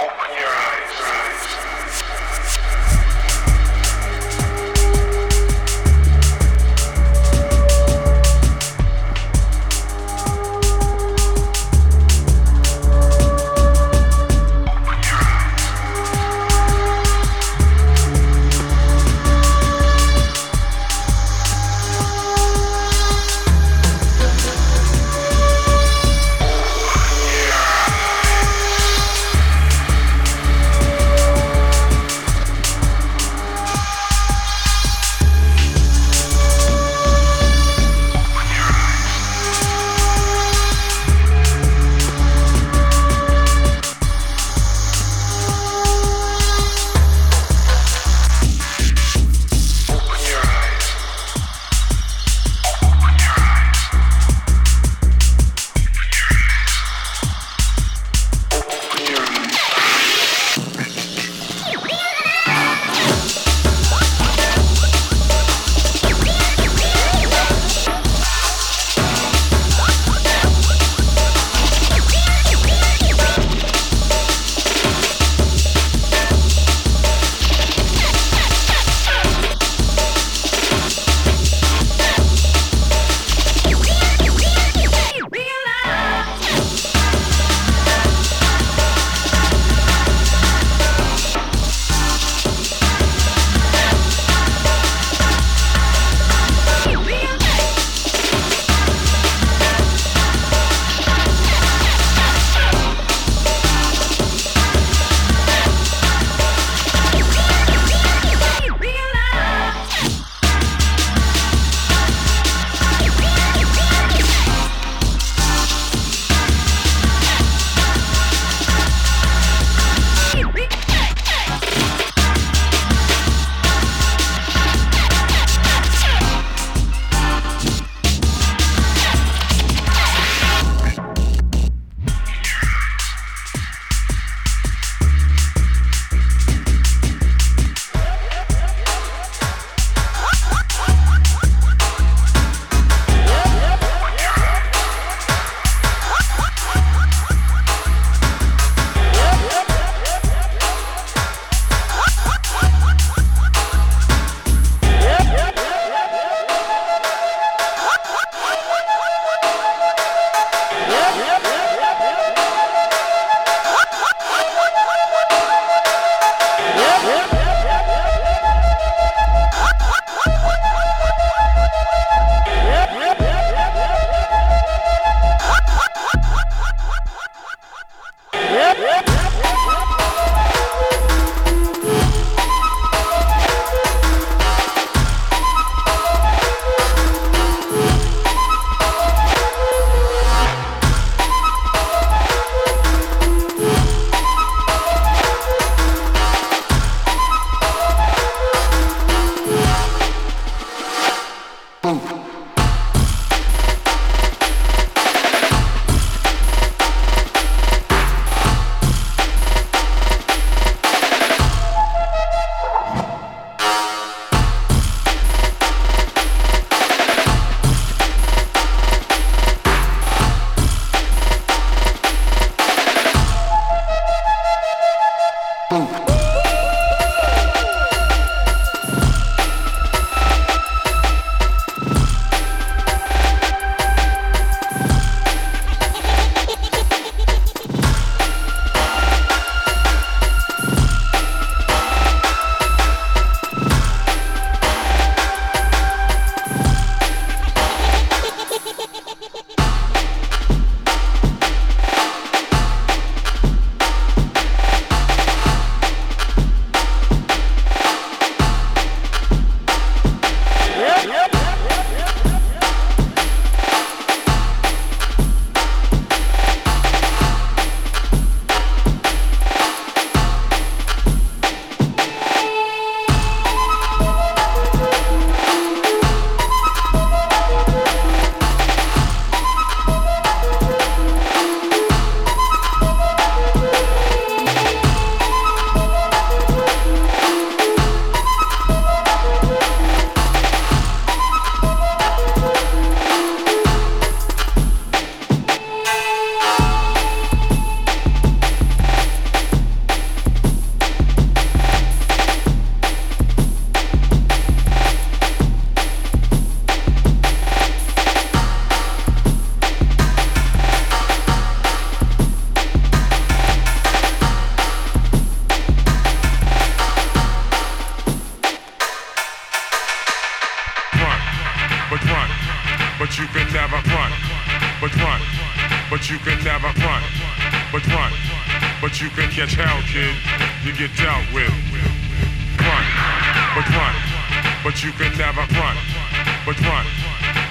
open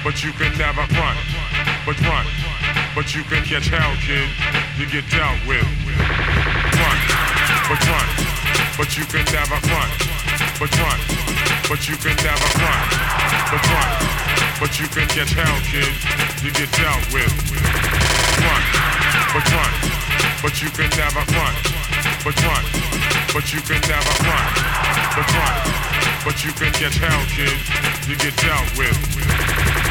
but you can never run, but run, but you can catch hell, kid. You get dealt with. Run, but run, but you can never run, but run, but you can never run, but run. But you can catch hell, kid. You get dealt with. Run, but run. But you can never run. But run. But you can never run. But run. But you can catch hell, kid. You get dealt with.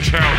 get down.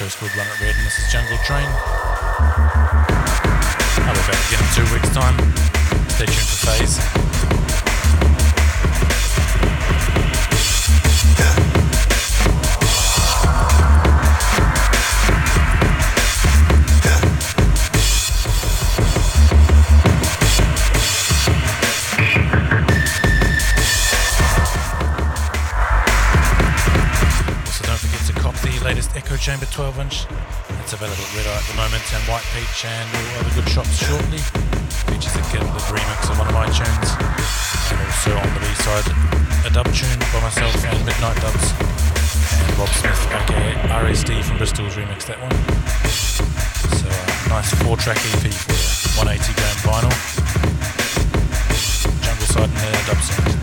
Show's called Run It Red, and this is Jungle Train. I'll be back again in two weeks' time. Stay tuned for Phase. 12 inch. It's available at Red Eye at the moment and White Peach and all other good shops shortly. Features a Kid remix of one of my tunes and also on the B-side a dub tune by myself and Midnight Dubs and Rob Smith aka RSD from Bristol's remix that one. So a nice four track EP for you, 180 gram vinyl. Jungle side and the dub side.